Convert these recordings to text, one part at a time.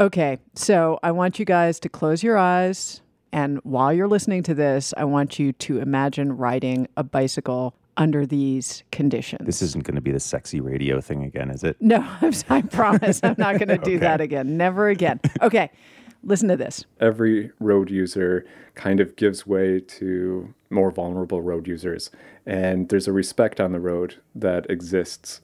Okay, so I want you guys to close your eyes. And while you're listening to this, I want you to imagine riding a bicycle under these conditions. This isn't going to be the sexy radio thing again, is it? No, I promise I'm not going to do Okay. that again. Never again. Okay, listen to this. every road user kind of gives way to more vulnerable road users. And there's a respect on the road that exists.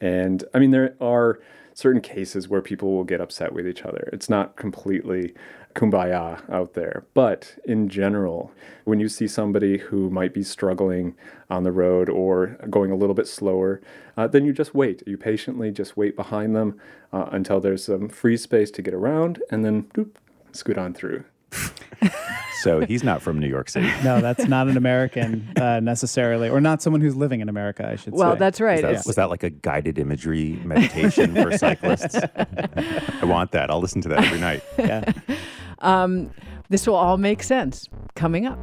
And I mean, there are certain cases where people will get upset with each other. It's not completely kumbaya out there. But in general, when you see somebody who might be struggling on the road or going a little bit slower, uh, then you just wait. You patiently just wait behind them uh, until there's some free space to get around and then doop, scoot on through. So he's not from New York City. No, that's not an American uh, necessarily, or not someone who's living in America, I should say. Well, say. that's right. Was that, It's- was that like a guided imagery meditation for cyclists? I want that. I'll listen to that every night. yeah. Um, this will all make sense coming up.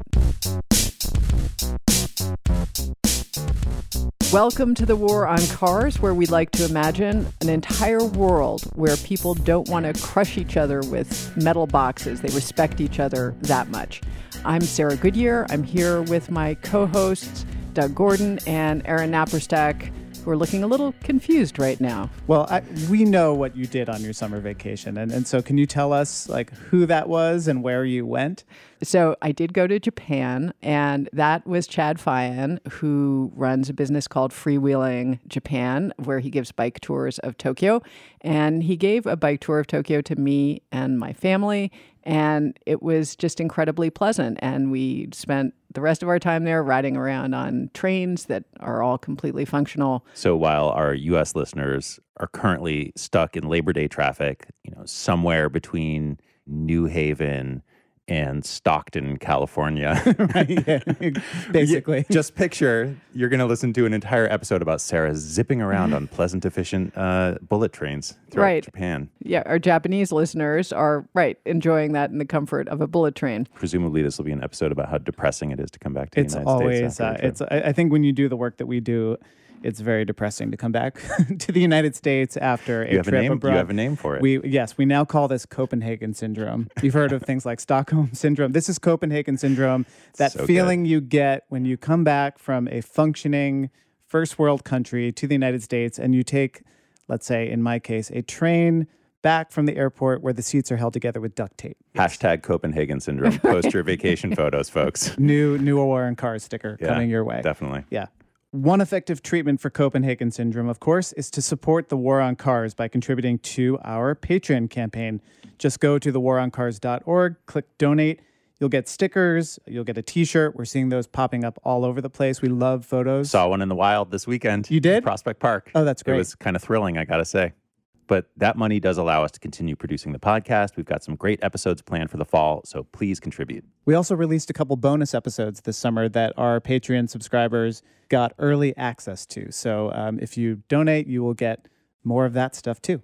Welcome to the War on Cars, where we'd like to imagine an entire world where people don't want to crush each other with metal boxes. They respect each other that much. I'm Sarah Goodyear. I'm here with my co hosts, Doug Gordon and Aaron Naparstek, who are looking a little confused right now. Well, I, we know what you did on your summer vacation, and, and so can you tell us like who that was and where you went? So I did go to Japan, and that was Chad Feyen, who runs a business called Freewheeling Japan, where he gives bike tours of Tokyo. And he gave a bike tour of Tokyo to me and my family, and it was just incredibly pleasant. And we spent the rest of our time there riding around on trains that are all completely functional. So while our U.S. listeners are currently stuck in Labor Day traffic, you know, somewhere between New Haven and Stockton, California, right? Yeah, basically. just picture you're going to listen to an entire episode about Sarah zipping around on pleasant, efficient uh, bullet trains throughout Right. Japan. Yeah, our Japanese listeners are right enjoying that in the comfort of a bullet train. Presumably, this will be an episode about how depressing it is to come back to it's the United always States. uh, after a trip. it's I, I think when you do the work that we do it's very depressing to come back to the united states after a you have a trip name. abroad You have a name for it. we yes we now call this copenhagen syndrome you've heard of things like stockholm syndrome this is copenhagen syndrome that So good. feeling you get when you come back from a functioning first world country to the united states and you take let's say in my case a train back from the airport where the seats are held together with duct tape Hashtag Copenhagen syndrome. Post your vacation photos, folks. new new war on cars sticker Yeah, coming your way Definitely. Yeah. One effective treatment for Copenhagen syndrome, of course, is to support the War on Cars by contributing to our Patreon campaign. Just go to thewaroncars.org, click donate. You'll get stickers, you'll get a t shirt. We're seeing those popping up all over the place. We love photos. Saw one in the wild this weekend. You did? Prospect Park. Oh, that's great. It was kind of thrilling, I got to say. But that money does allow us to continue producing the podcast. We've got some great episodes planned for the fall, so please contribute. We also released a couple bonus episodes this summer that our Patreon subscribers got early access to. So um, if you donate, you will get more of that stuff too.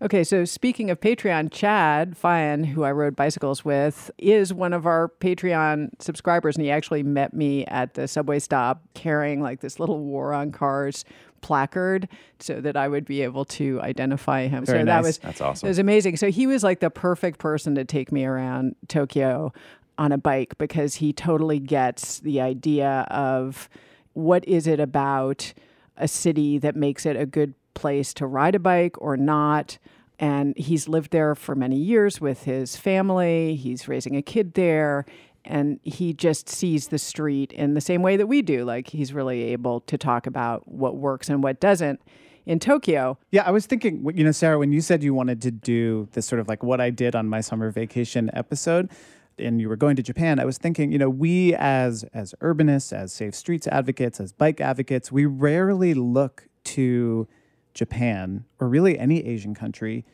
Okay, so speaking of Patreon, Chad Feyen, who I rode bicycles with, is one of our Patreon subscribers, and he actually met me at the subway stop carrying like this little War on Cars placard so that I would be able to identify him. Very so that was That's awesome. It was amazing. So he was like the perfect person to take me around Tokyo on a bike because he totally gets the idea of what is it about a city that makes it a good place to ride a bike or not. And he's lived there for many years with his family. He's raising a kid there. And he just sees the street in the same way that we do. Like he's really able to talk about what works and what doesn't. In Tokyo, Yeah, I was thinking, you know, Sarah, when you said you wanted to do this sort of like what I did on my summer vacation episode, and you were going to Japan, I was thinking, you know, we as as urbanists, as safe streets advocates, as bike advocates, we rarely look to Japan or really any Asian country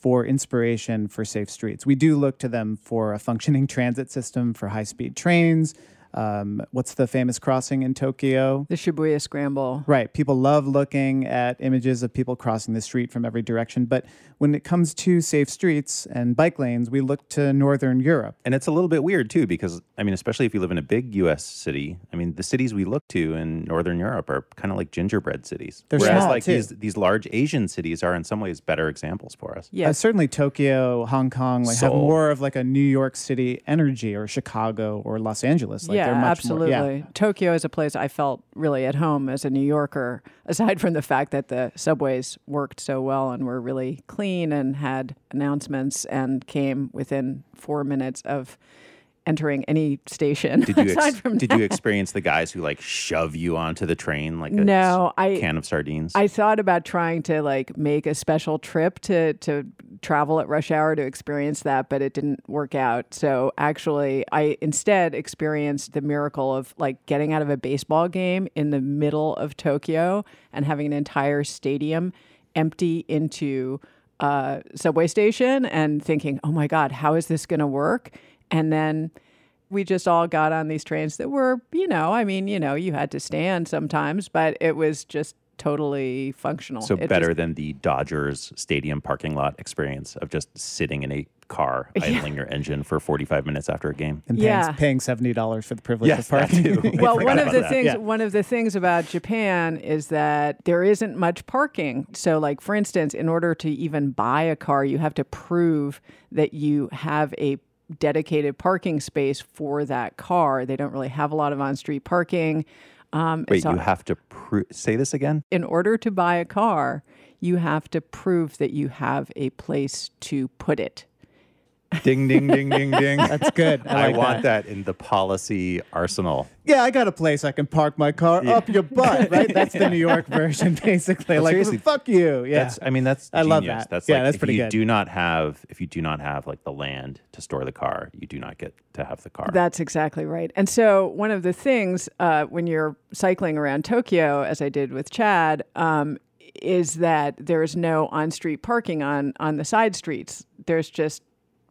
for inspiration for safe streets. We do look to them for a functioning transit system, for high speed trains, Um, what's the famous crossing in Tokyo? The Shibuya Scramble. Right. People love looking at images of people crossing the street from every direction. But when it comes to safe streets and bike lanes, we look to Northern Europe. And it's a little bit weird too, because I mean, especially if you live in a big U.S. city. I mean, the cities we look to in Northern Europe are kind of like gingerbread cities. They're Whereas, small, like too. these these large Asian cities are in some ways better examples for us. Yeah. Uh, certainly Tokyo, Hong Kong, like have more of like a New York City energy, or Chicago, or Los Angeles. Like yeah, they're much absolutely. More, yeah. Tokyo is a place I felt really at home as a New Yorker, aside from the fact that the subways worked so well and were really clean and had announcements and came within four minutes of entering any station. Did you aside ex- from did that. you experience the guys who like shove you onto the train like a No, I- can of sardines? I thought about trying to like make a special trip to to travel at rush hour to experience that, but it didn't work out. So actually, I instead experienced the miracle of like getting out of a baseball game in the middle of Tokyo and having an entire stadium empty into a subway station and thinking, "Oh my god, how is this going to work?" And then we just all got on these trains that were, you know, I mean, you know, you had to stand sometimes, but it was just totally functional. so It better just- than the Dodgers stadium parking lot experience of just sitting in a car idling your engine for 45 minutes after a game. And paying, Yeah. paying seventy dollars for the privilege Yes, of parking. too. Well, one of the that. things Yeah. one of the things about Japan is that there isn't much parking. So like for instance, in order to even buy a car, you have to prove that you have a dedicated parking space for that car. They don't really have a lot of on-street parking. Um, Wait, so you have to pro- say this again? in order to buy a car, you have to prove that you have a place to put it. Ding, ding, ding, ding, ding. That's good. I, I, like want that. in the policy arsenal. Yeah, I got a place I can park my car up your butt, right? That's the New York version, basically. But like, seriously, fuck you. Yeah. That's, I mean, that's I love that. That's Yeah, like, that's if pretty you good. do not have, if you do not have like the land to store the car, you do not get to have the car. That's exactly right. And so, one of the things uh, when you're cycling around Tokyo, as I did with Chad, um, is that there is no on-street parking on on the side streets. There's just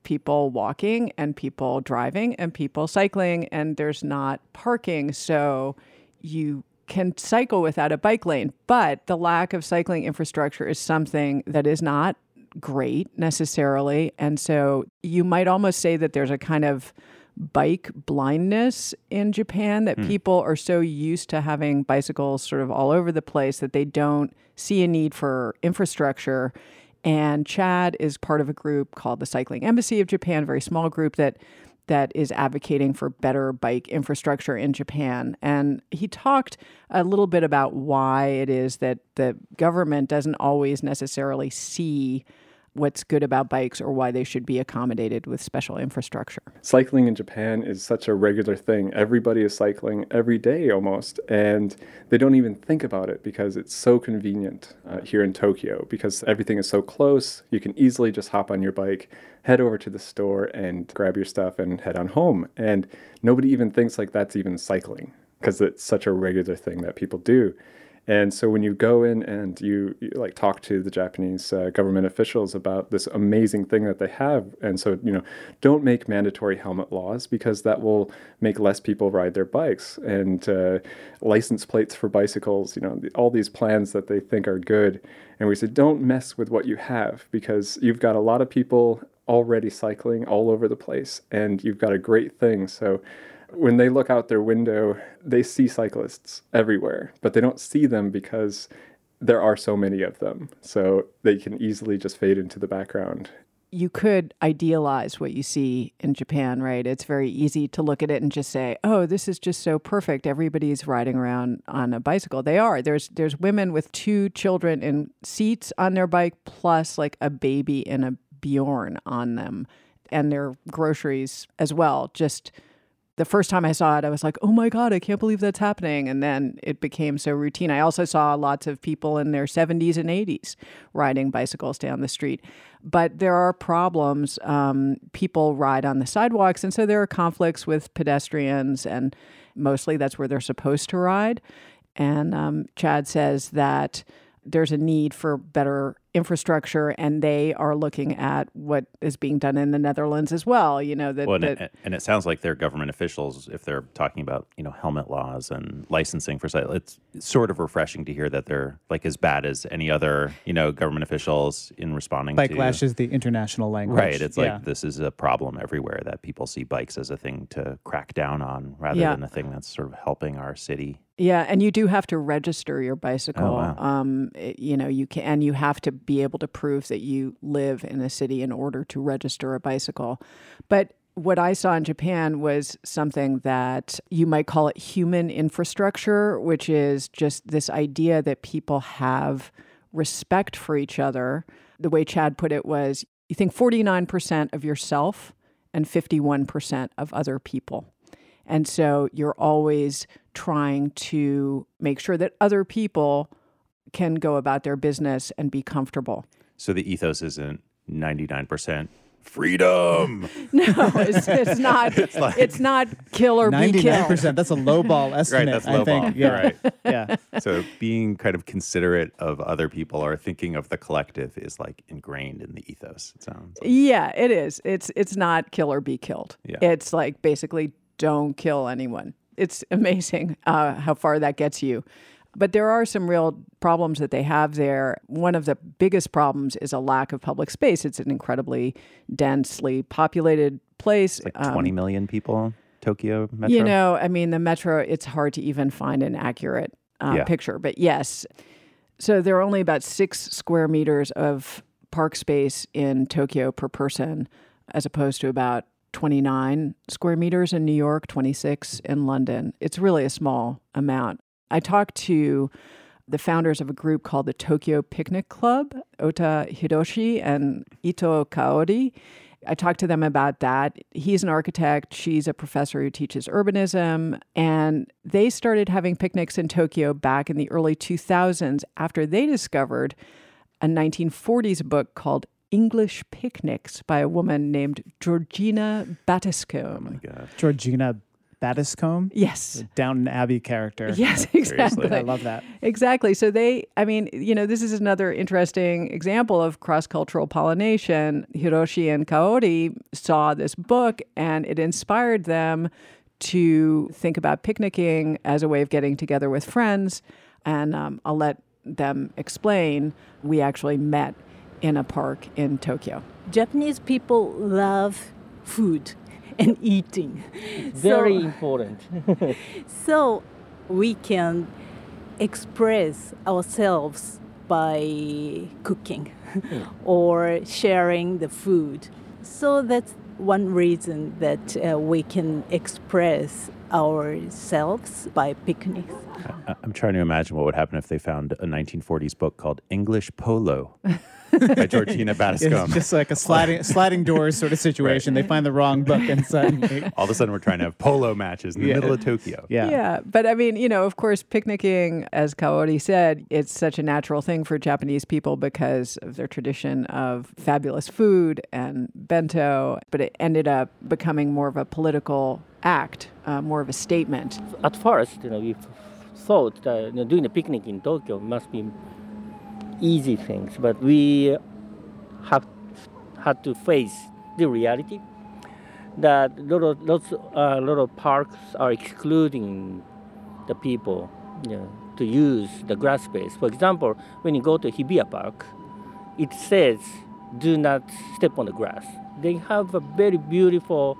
people walking and people driving and people cycling, and there's not parking. So you can cycle without a bike lane, but the lack of cycling infrastructure is something that is not great necessarily. And so you might almost say that there's a kind of bike blindness in Japan that hmm. people are so used to having bicycles sort of all over the place that they don't see a need for infrastructure. And Chad is part of a group called the Cycling Embassy of Japan, a very small group that that is advocating for better bike infrastructure in Japan. And he talked a little bit about why it is that the government doesn't always necessarily see what's good about bikes or why they should be accommodated with special infrastructure. Cycling in Japan is such a regular thing. Everybody is cycling every day almost, and they don't even think about it because it's so convenient uh, here in Tokyo because everything is so close. You can easily just hop on your bike, head over to the store, and grab your stuff and head on home. And nobody even thinks like that's even cycling because it's such a regular thing that people do. And so when you go in and you, you like talk to the Japanese uh, government officials about this amazing thing that they have, and so you know, don't make mandatory helmet laws because that will make less people ride their bikes and uh, license plates for bicycles. You know, all these plans that they think are good, and we said don't mess with what you have because you've got a lot of people already cycling all over the place, and you've got a great thing. So when they look out their window, they see cyclists everywhere, but they don't see them because there are so many of them. So they can easily just fade into the background. You could idealize what you see in Japan, right? It's very easy to look at it and just say, "Oh, this is just so perfect. Everybody's riding around on a bicycle." They are. There's there's women with two children in seats on their bike plus like a baby and a Bjorn on them and their groceries as well. Just the first time I saw it, I was like, oh my God, I can't believe that's happening. And then it became so routine. I also saw lots of people in their 70s and 80s riding bicycles down the street. But there are problems. Um, people ride on the sidewalks. And so there are conflicts with pedestrians, and mostly that's where they're supposed to ride. And um, Chad says that there's a need for better infrastructure and they are looking at what is being done in the Netherlands as well you know that, Well, and, that it, and it sounds like they're government officials if they're talking about you know helmet laws and licensing for sale. It's sort of refreshing to hear that they're like as bad as any other you know government officials in responding Bike to lash is the international language. Right. It's like Yeah. this is a problem everywhere that people see bikes as a thing to crack down on rather Yeah. than a thing that's sort of helping our city. Yeah, and you do have to register your bicycle. Oh, wow. Um, it- you know, you can, and you have to be able to prove that you live in a city in order to register a bicycle. But what I saw in Japan was something that you might call it human infrastructure, which is just this idea that people have respect for each other. The way Chad put it was you think 49% of yourself and 51% of other people. And so you're always trying to make sure that other people can go about their business and be comfortable. So the ethos isn't 99% freedom. No, it's, it's not. it's, not kill or be Ninety-nine killed. percent. That's a low ball estimate. right, that's I low think. ball. Yeah. Right. Yeah. so being kind of considerate of other people or thinking of the collective is like ingrained in the ethos. It sounds like. Yeah, it is. It's it's not kill or be killed. Yeah. It's like basically don't kill anyone. It's amazing uh, how far that gets you. But there are some real problems that they have there. One of the biggest problems is a lack of public space. It's an incredibly densely populated place. like Um, 20 million people, Tokyo Metro. You know, I mean, the metro, it's hard to even find an accurate uh, Yeah. picture, but yes. So there are only about six square meters of park space in Tokyo per person, as opposed to about 29 square meters in New York, 26 in London. It's really a small amount. I talked to the founders of a group called the Tokyo Picnic Club, Ota Hiroshi and Ito Kaori. I talked to them about that. He's an architect, she's a professor who teaches urbanism, and they started having picnics in Tokyo back in the early 2000s after they discovered a 1940s book called English Picnics by a woman named Georgina Battiscombe. God. Georgina Battiscombe, yes. Downton Abbey character. Yes, exactly. I love that. Exactly. So they, I mean, you know, this is another interesting example of cross cultural pollination. Hiroshi and Kaori saw this book and it inspired them to think about picnicking as a way of getting together with friends. And um, I'll let them explain. We actually met in a park in Tokyo. Japanese people love food and eating. Very So- important. So we can express ourselves by cooking or sharing the food. So that's one reason that uh, we can express ourselves by picnics. I'm trying to imagine what would happen if they found a 1940s book called English Polo by Georgina It's just like a sliding sliding doors sort of situation. They find the wrong book and suddenly, All of a sudden, we're trying to have polo matches in the Yeah. middle of Tokyo. yeah. Yeah, but I mean, you know, of course, picnicking, as Kaori said, it's such a natural thing for Japanese people because of their tradition of fabulous food and bento. But it ended up becoming more of a political act, uh, more of a statement. At first, you know, we thought that you know, doing a picnic in Tokyo must be easy things, but we have had to face the reality that lot of, lots, uh, lot of parks are excluding the people you know, to use the grass space. For example, when you go to Hibiya Park, it says do not step on the grass. They have a very beautiful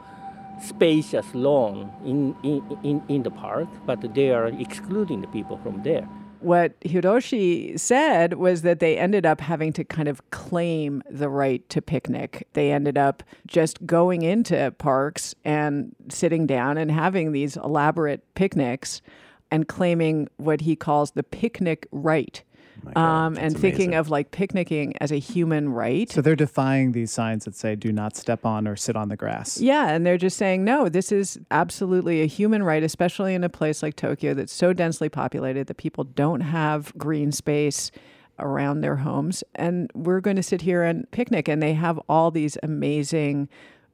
spacious lawn in, in, in, in the park, but they are excluding the people from there. What Hiroshi said was that they ended up having to kind of claim the right to picnic. They ended up just going into parks and sitting down and having these elaborate picnics and claiming what he calls the picnic right. My God, um, and thinking amazing. of like picnicking as a human right. So they're defying these signs that say "Do not step on or sit on the grass." Yeah, and they're just saying, no, this is absolutely a human right, especially in a place like Tokyo that's so densely populated that people don't have green space around their homes. And we're going to sit here and picnic. And they have all these amazing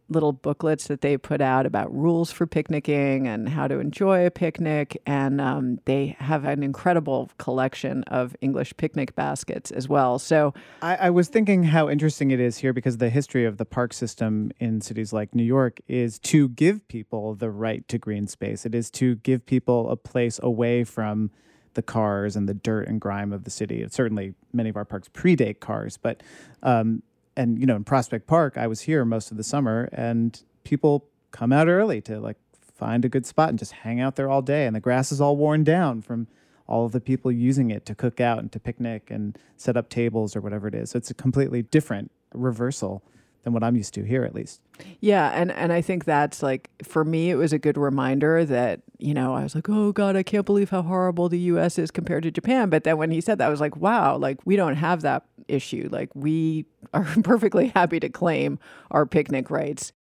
little booklets that they put out about rules for picnicking and how to enjoy a picnic. And um, they have an incredible collection of English picnic baskets as well. So I, I, was thinking how interesting it is here because the history of the park system in cities like New York is to give people the right to green space. It is to give people a place away from the cars and the dirt and grime of the city. certainly, many of our parks predate cars, but um, and you know in Prospect Park, I was here most of the summer, and people come out early to like find a good spot and just hang out there all day, and the grass is all worn down from all of the people using it to cook out and to picnic and set up tables or whatever it is. So it's a completely different reversal than what I'm used to here, at least. Yeah, and and I think that's like for me, it was a good reminder that you know I was like, oh god, I can't believe how horrible the U.S. is compared to Japan. But then when he said that, I was like, wow, like we don't have that issue. Like we are perfectly happy to claim our picnic rights.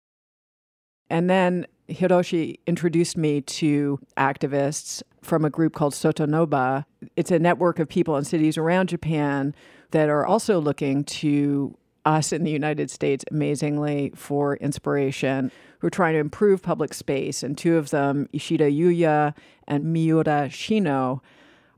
And then Hiroshi introduced me to activists from a group called Sotonoba. It's a network of people in cities around Japan that are also looking to us in the United States amazingly for inspiration who are trying to improve public space. And two of them, Ishida Yuya and Miura Shino,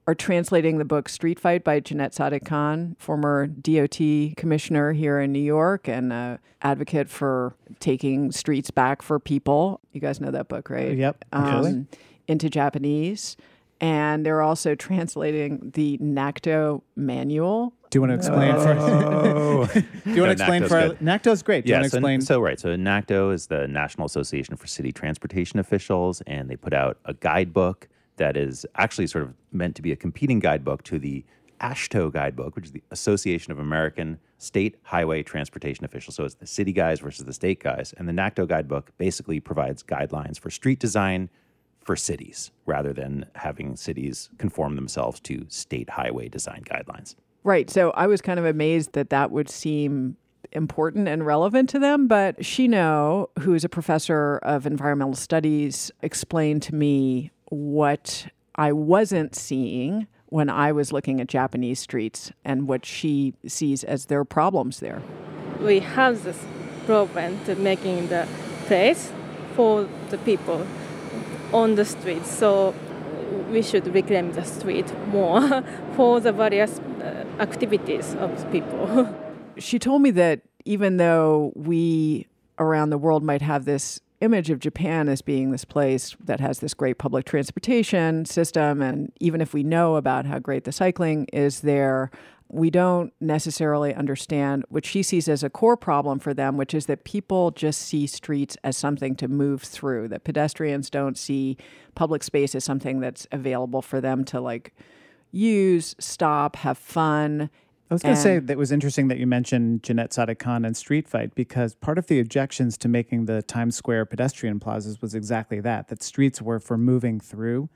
are translating the book Street Fight by Janette Sadik-Khan, former DOT commissioner here in New York and uh, advocate for taking streets back for people. You guys know that book, right? Yep. Um, into Japanese. And they're also translating the NACTO manual, do you want to explain for? Oh. Do you want to explain NACTO's for? Our, NACTO's great. Do yeah, you want to explain? So, so right. So NACTO is the National Association for City Transportation Officials, and they put out a guidebook that is actually sort of meant to be a competing guidebook to the AASHTO guidebook, which is the Association of American State Highway Transportation Officials. So it's the city guys versus the state guys. And the NACTO guidebook basically provides guidelines for street design for cities rather than having cities conform themselves to state highway design guidelines. Right. So I was kind of amazed that that would seem important and relevant to them. But Shino, who is a professor of environmental studies, explained to me what I wasn't seeing when I was looking at Japanese streets and what she sees as their problems there. We have this problem to making the place for the people on the streets. So we should reclaim the street more for the various uh, activities of people. she told me that even though we around the world might have this image of Japan as being this place that has this great public transportation system, and even if we know about how great the cycling is there, we don't necessarily understand what she sees as a core problem for them, which is that people just see streets as something to move through, that pedestrians don't see public space as something that's available for them to like use, stop, have fun. I was going to say that was interesting that you mentioned Janette Sadik-Khan and Street Fight because part of the objections to making the Times Square pedestrian plazas was exactly that, that streets were for moving through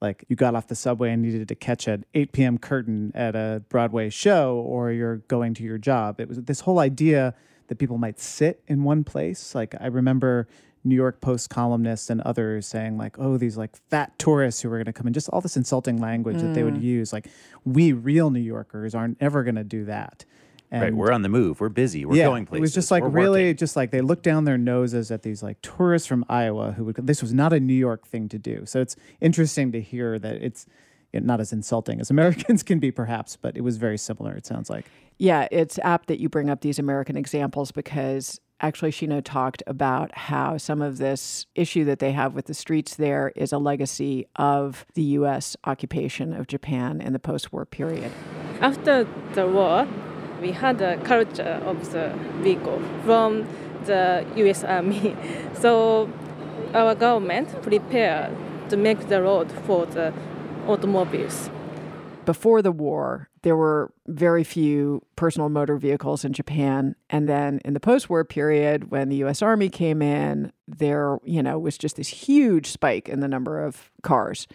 like you got off the subway and needed to catch an 8 p.m. curtain at a Broadway show or you're going to your job. It was this whole idea that people might sit in one place. Like I remember New York Post columnists and others saying like, "Oh, these like fat tourists who are going to come in," just all this insulting language mm. that they would mm. use. Like, we real New Yorkers aren't ever going to do that. And right, we're on the move. We're busy. We're yeah, going places. It was just like really, working. just like they looked down their noses at these like tourists from Iowa who would. This was not a New York thing to do. So it's interesting to hear that it's not as insulting as Americans can be, perhaps, but it was very similar. It sounds like. Yeah, it's apt that you bring up these American examples because actually Shino talked about how some of this issue that they have with the streets there is a legacy of the U.S. occupation of Japan in the post-war period. After the war, we had a culture of the vehicle from the U.S. Army. So our government prepared to make the road for the automobiles. Before the war, there were very few personal motor vehicles in Japan. And then in the post-war period, when the U.S. Army came in, there, you know, was just this huge spike in the number of cars.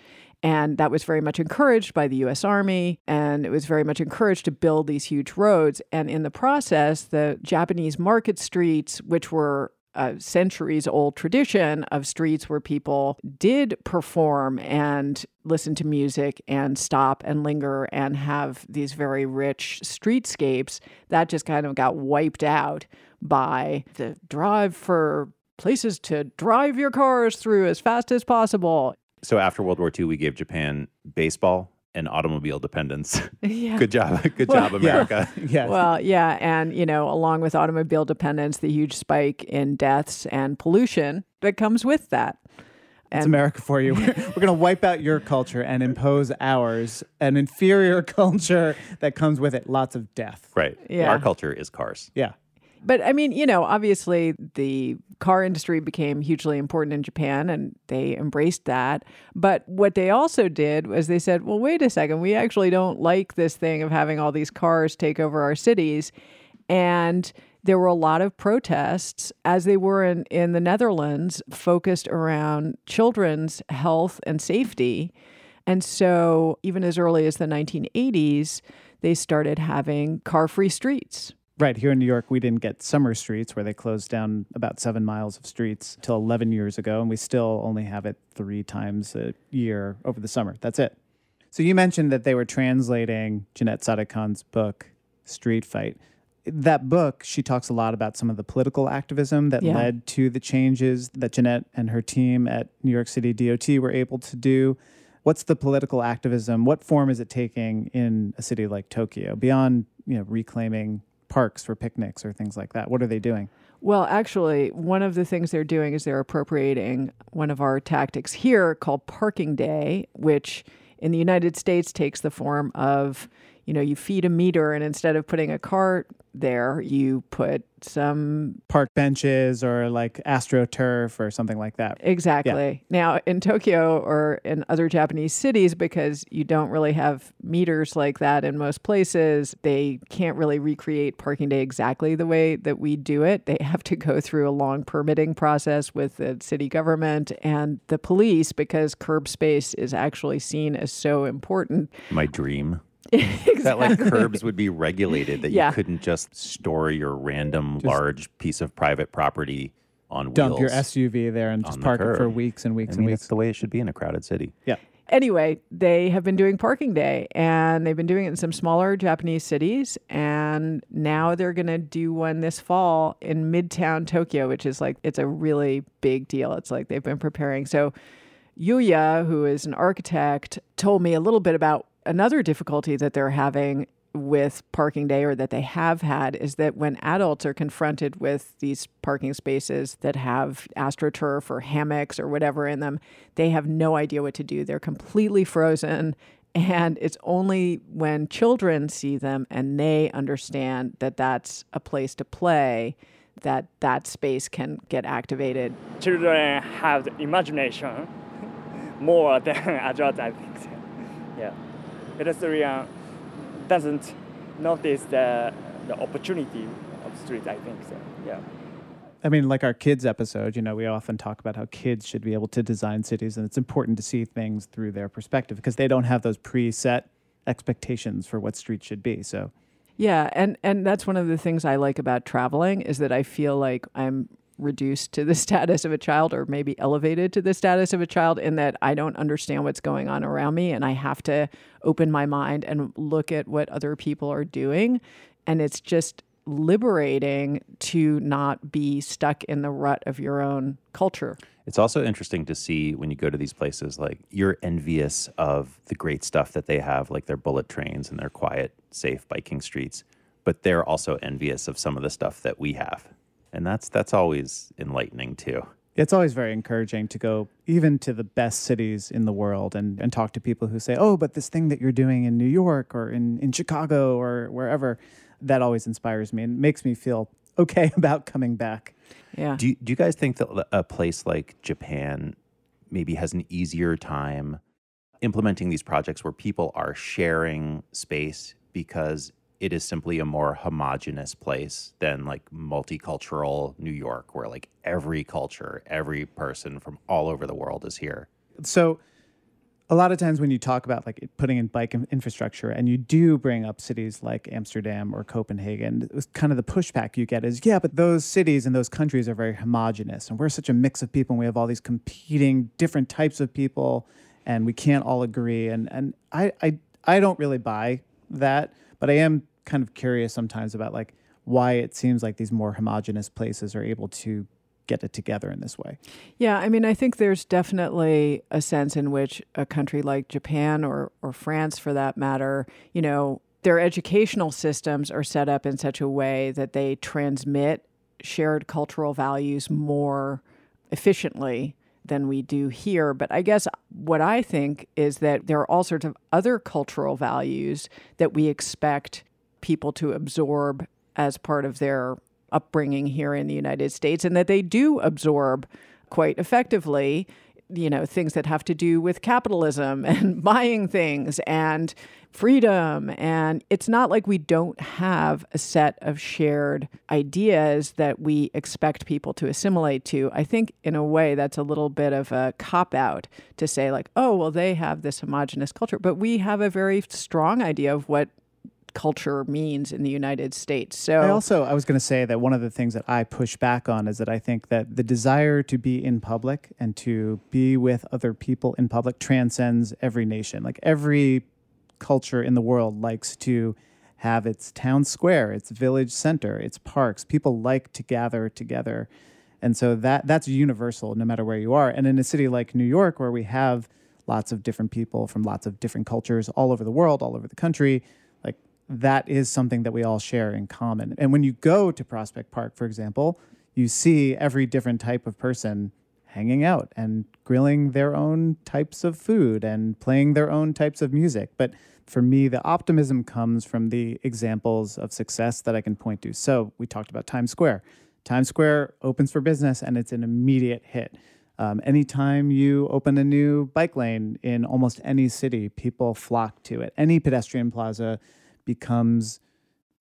And that was very much encouraged by the US Army. And it was very much encouraged to build these huge roads. And in the process, the Japanese market streets, which were a centuries old tradition of streets where people did perform and listen to music and stop and linger and have these very rich streetscapes, that just kind of got wiped out by the drive for places to drive your cars through as fast as possible. So after World War II, we gave Japan baseball and automobile dependence. Yeah. Good job. Good job, America. Yeah. Well, yeah. And, you know, along with automobile dependence, the huge spike in deaths and pollution that comes with that. It's America for you. We're, we're going to wipe out your culture and impose ours, an inferior culture that comes with it lots of death. right. Yeah. Our culture is cars. Yeah. But I mean, you know, obviously the car industry became hugely important in Japan and they embraced that. But what they also did was they said, well, wait a second, we actually don't like this thing of having all these cars take over our cities. And there were a lot of protests, as they were in, in the Netherlands, focused around children's health and safety. And so, even as early as the 1980s, they started having car free streets. Right. Here in New York, we didn't get summer streets where they closed down about seven miles of streets till 11 years ago. And we still only have it three times a year over the summer. That's it. So you mentioned that they were translating Janette Sadik-Khan's book, Street Fight. That book, she talks a lot about some of the political activism that Yeah. led to the changes that Janette and her team at New York City DOT were able to do. What's the political activism? What form is it taking in a city like Tokyo beyond, you know, reclaiming parks for picnics or things like that? What are they doing? Well, actually, one of the things they're doing is they're appropriating one of our tactics here called Parking Day, which in the United States takes the form of, you know, you feed a meter and instead of putting a cart there, you put some Park benches or like astroturf or something like that. Exactly. Now, in Tokyo or in other Japanese cities, because you don't really have meters like that in most places, they can't really recreate parking day exactly the way that we do it. They have to go through a long permitting process with the city government and the police because curb space is actually seen as so important. My dream. That like curbs would be regulated, that Yeah. you couldn't just store your random large piece of private property on Dump your. SUV there and just on the park it for weeks and weeks I and mean, weeks. it's the way it should be in a crowded city. Yeah. Anyway, they have been doing parking day and they've been doing it in some smaller Japanese cities. And now they're going to do one this fall in Midtown Tokyo, which is like, it's a really big deal. It's like they've been preparing. So, Yuya, who is an architect, told me a little bit about another difficulty that they're having with parking day or that they have had is that when adults are confronted with these parking spaces that have astroturf or hammocks or whatever in them, they have no idea what to do. They're completely frozen. And it's only when children see them and they understand that that's a place to play that that space can get activated. children have the imagination more than adults, I think. So. Yeah, pedestrian doesn't notice the the opportunity of street. I think so. Yeah. I mean, like our kids episode, you know, we often talk about how kids should be able to design cities, and it's important to see things through their perspective because they don't have those preset expectations for what streets should be. So, Yeah, and and that's one of the things I like about traveling is that I feel like I'm reduced to the status of a child or maybe elevated to the status of a child in that I don't understand what's going on around me and I have to open my mind and look at what other people are doing and it's just liberating to not be stuck in the rut of your own culture. It's also interesting to see when you go to these places, like you're envious of the great stuff that they have, like their bullet trains and their quiet, safe biking streets. But they're also envious of some of the stuff that we have. And that's that's always enlightening too. it's always very encouraging to go even to the best cities in the world and, and talk to people who say, oh, but this thing that you're doing in New York or in, in Chicago or wherever, that always inspires me and makes me feel okay about coming back. Yeah. Do you, do you guys think that a place like Japan maybe has an easier time implementing these projects where people are sharing space because it is simply a more homogenous place than like multicultural New York, where like every culture, every person from all over the world is here? So, a lot of times when you talk about like putting in bike infrastructure and you do bring up cities like Amsterdam or Copenhagen, it was kind of the pushback you get is, yeah, but those cities and those countries are very homogenous and we're such a mix of people and we have all these competing different types of people and we can't all agree. And, and I, I, I don't really buy that, but I am kind of curious sometimes about like, why it seems like these more homogenous places are able to get it together in this way. Yeah, I mean, I think there's definitely a sense in which a country like Japan or or France, for that matter, you know, their educational systems are set up in such a way that they transmit shared cultural values more efficiently than we do here. But I guess what I think is that there are all sorts of other cultural values that we expect people to absorb as part of their upbringing here in the United States and that they do absorb quite effectively you know things that have to do with capitalism and buying things and freedom. And it's not like we don't have a set of shared ideas that we expect people to assimilate to. I think in a way that's a little bit of a cop out to say like oh well they have this homogenous culture. But we have a very strong idea of what culture means in the United States. So I also I was going to say that one of the things that I push back on is that I think that the desire to be in public and to be with other people in public transcends every nation. Like every culture in the world likes to have its town square, its village center, its parks. People like to gather together. And so that that's universal no matter where you are. And in a city like New York where we have lots of different people from lots of different cultures all over the world, all over the country, that is something that we all share in common. And when you go to Prospect Park, for example, you see every different type of person hanging out and grilling their own types of food and playing their own types of music. But for me, the optimism comes from the examples of success that I can point to. So we talked about Times Square. Times Square opens for business and it's an immediate hit. Um, anytime you open a new bike lane in almost any city, people flock to it. Any pedestrian plaza becomes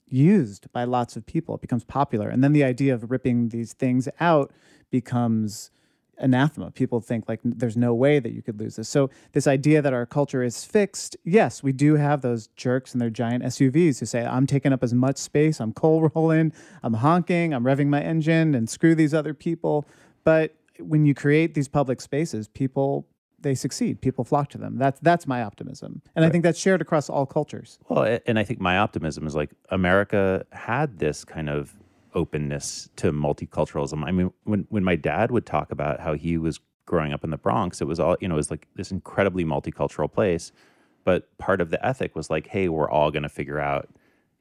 used by lots of people. It becomes popular. And then the idea of ripping these things out becomes anathema. People think like there's no way that you could lose this. So this idea that our culture is fixed, yes, we do have those jerks in their giant SUVs who say, I'm taking up as much space, I'm coal rolling, I'm honking, I'm revving my engine, and screw these other people. But when you create these public spaces, people they succeed. People flock to them. That's that's my optimism, and right. I think that's shared across all cultures. Well, and I think my optimism is like America had this kind of openness to multiculturalism. I mean, when when my dad would talk about how he was growing up in the Bronx, it was all you know, it was like this incredibly multicultural place. But part of the ethic was like, hey, we're all going to figure out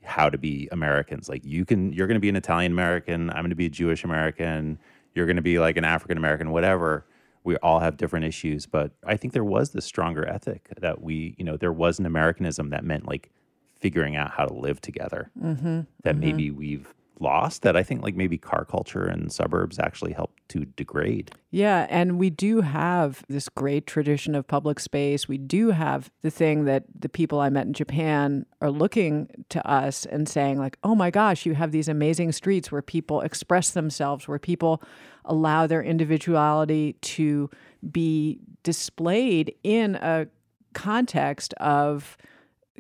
how to be Americans. Like you can, you're going to be an Italian American. I'm going to be a Jewish American. You're going to be like an African American, whatever we all have different issues, but I think there was this stronger ethic that we, you know, there was an Americanism that meant like figuring out how to live together mm-hmm, that mm-hmm. maybe we've lost that I think like maybe car culture and suburbs actually help to degrade. Yeah, and we do have this great tradition of public space. We do have the thing that the people I met in Japan are looking to us and saying like, "Oh my gosh, you have these amazing streets where people express themselves, where people allow their individuality to be displayed in a context of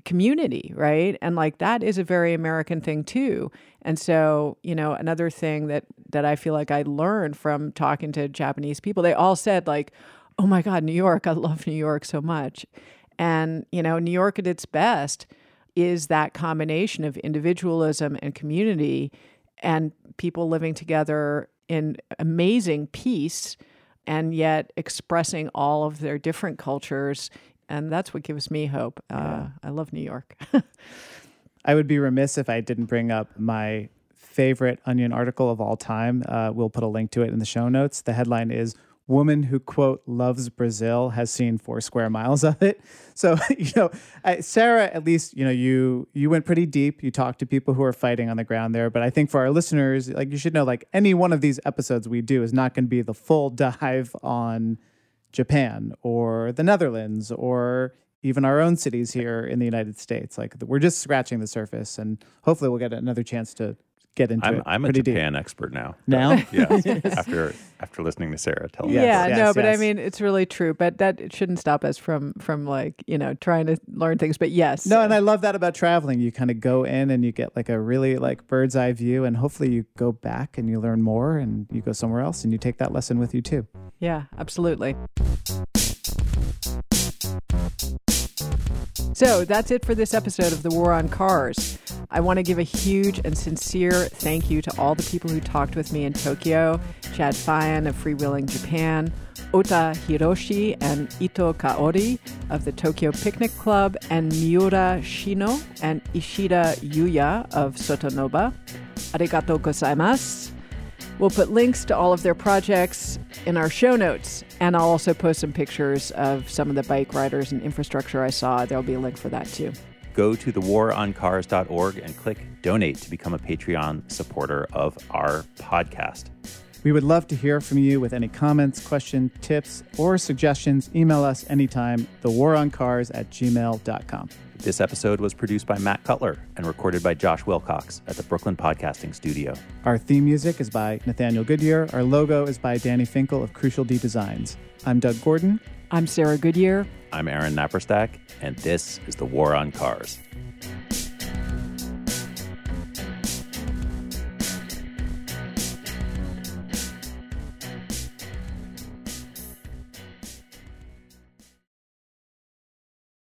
community, right? And like that is a very American thing too. And so, you know, another thing that that I feel like I learned from talking to Japanese people, they all said like, "Oh my god, New York, I love New York so much." And, you know, New York at its best is that combination of individualism and community and people living together in amazing peace and yet expressing all of their different cultures and that's what gives me hope. Uh, yeah. I love New York. I would be remiss if I didn't bring up my favorite Onion article of all time. Uh, we'll put a link to it in the show notes. The headline is woman who quote loves Brazil has seen four square miles of it. So you know, Sarah, at least you know you you went pretty deep. You talked to people who are fighting on the ground there. But I think for our listeners, like you should know, like any one of these episodes we do is not going to be the full dive on Japan or the Netherlands or even our own cities here in the United States. Like we're just scratching the surface, and hopefully we'll get another chance to get into I'm, it. I'm a Japan deep. expert now. Now, yeah. after after listening to Sarah tell me. Yeah, yes, no, yes. but I mean it's really true. But that shouldn't stop us from from like you know trying to learn things. But yes, no, and I love that about traveling. You kind of go in and you get like a really like bird's eye view, and hopefully you go back and you learn more, and you go somewhere else and you take that lesson with you too. Yeah, absolutely. So that's it for this episode of The War on Cars. I want to give a huge and sincere thank you to all the people who talked with me in Tokyo Chad Feyen of Freewheeling Japan, Ota Hiroshi and Ito Kaori of the Tokyo Picnic Club, and Miura Shino and Ishida Yuya of Sotonoba. Arigato gozaimasu. We'll put links to all of their projects in our show notes, and I'll also post some pictures of some of the bike riders and infrastructure I saw. There'll be a link for that too. Go to thewaroncars.org and click donate to become a Patreon supporter of our podcast. We would love to hear from you with any comments, questions, tips, or suggestions. Email us anytime, thewaroncars at gmail.com. This episode was produced by Matt Cutler and recorded by Josh Wilcox at the Brooklyn Podcasting Studio. Our theme music is by Nathaniel Goodyear. Our logo is by Danny Finkel of Crucial D Designs. I'm Doug Gordon. I'm Sarah Goodyear. I'm Aaron Naparstek, and this is The War on Cars.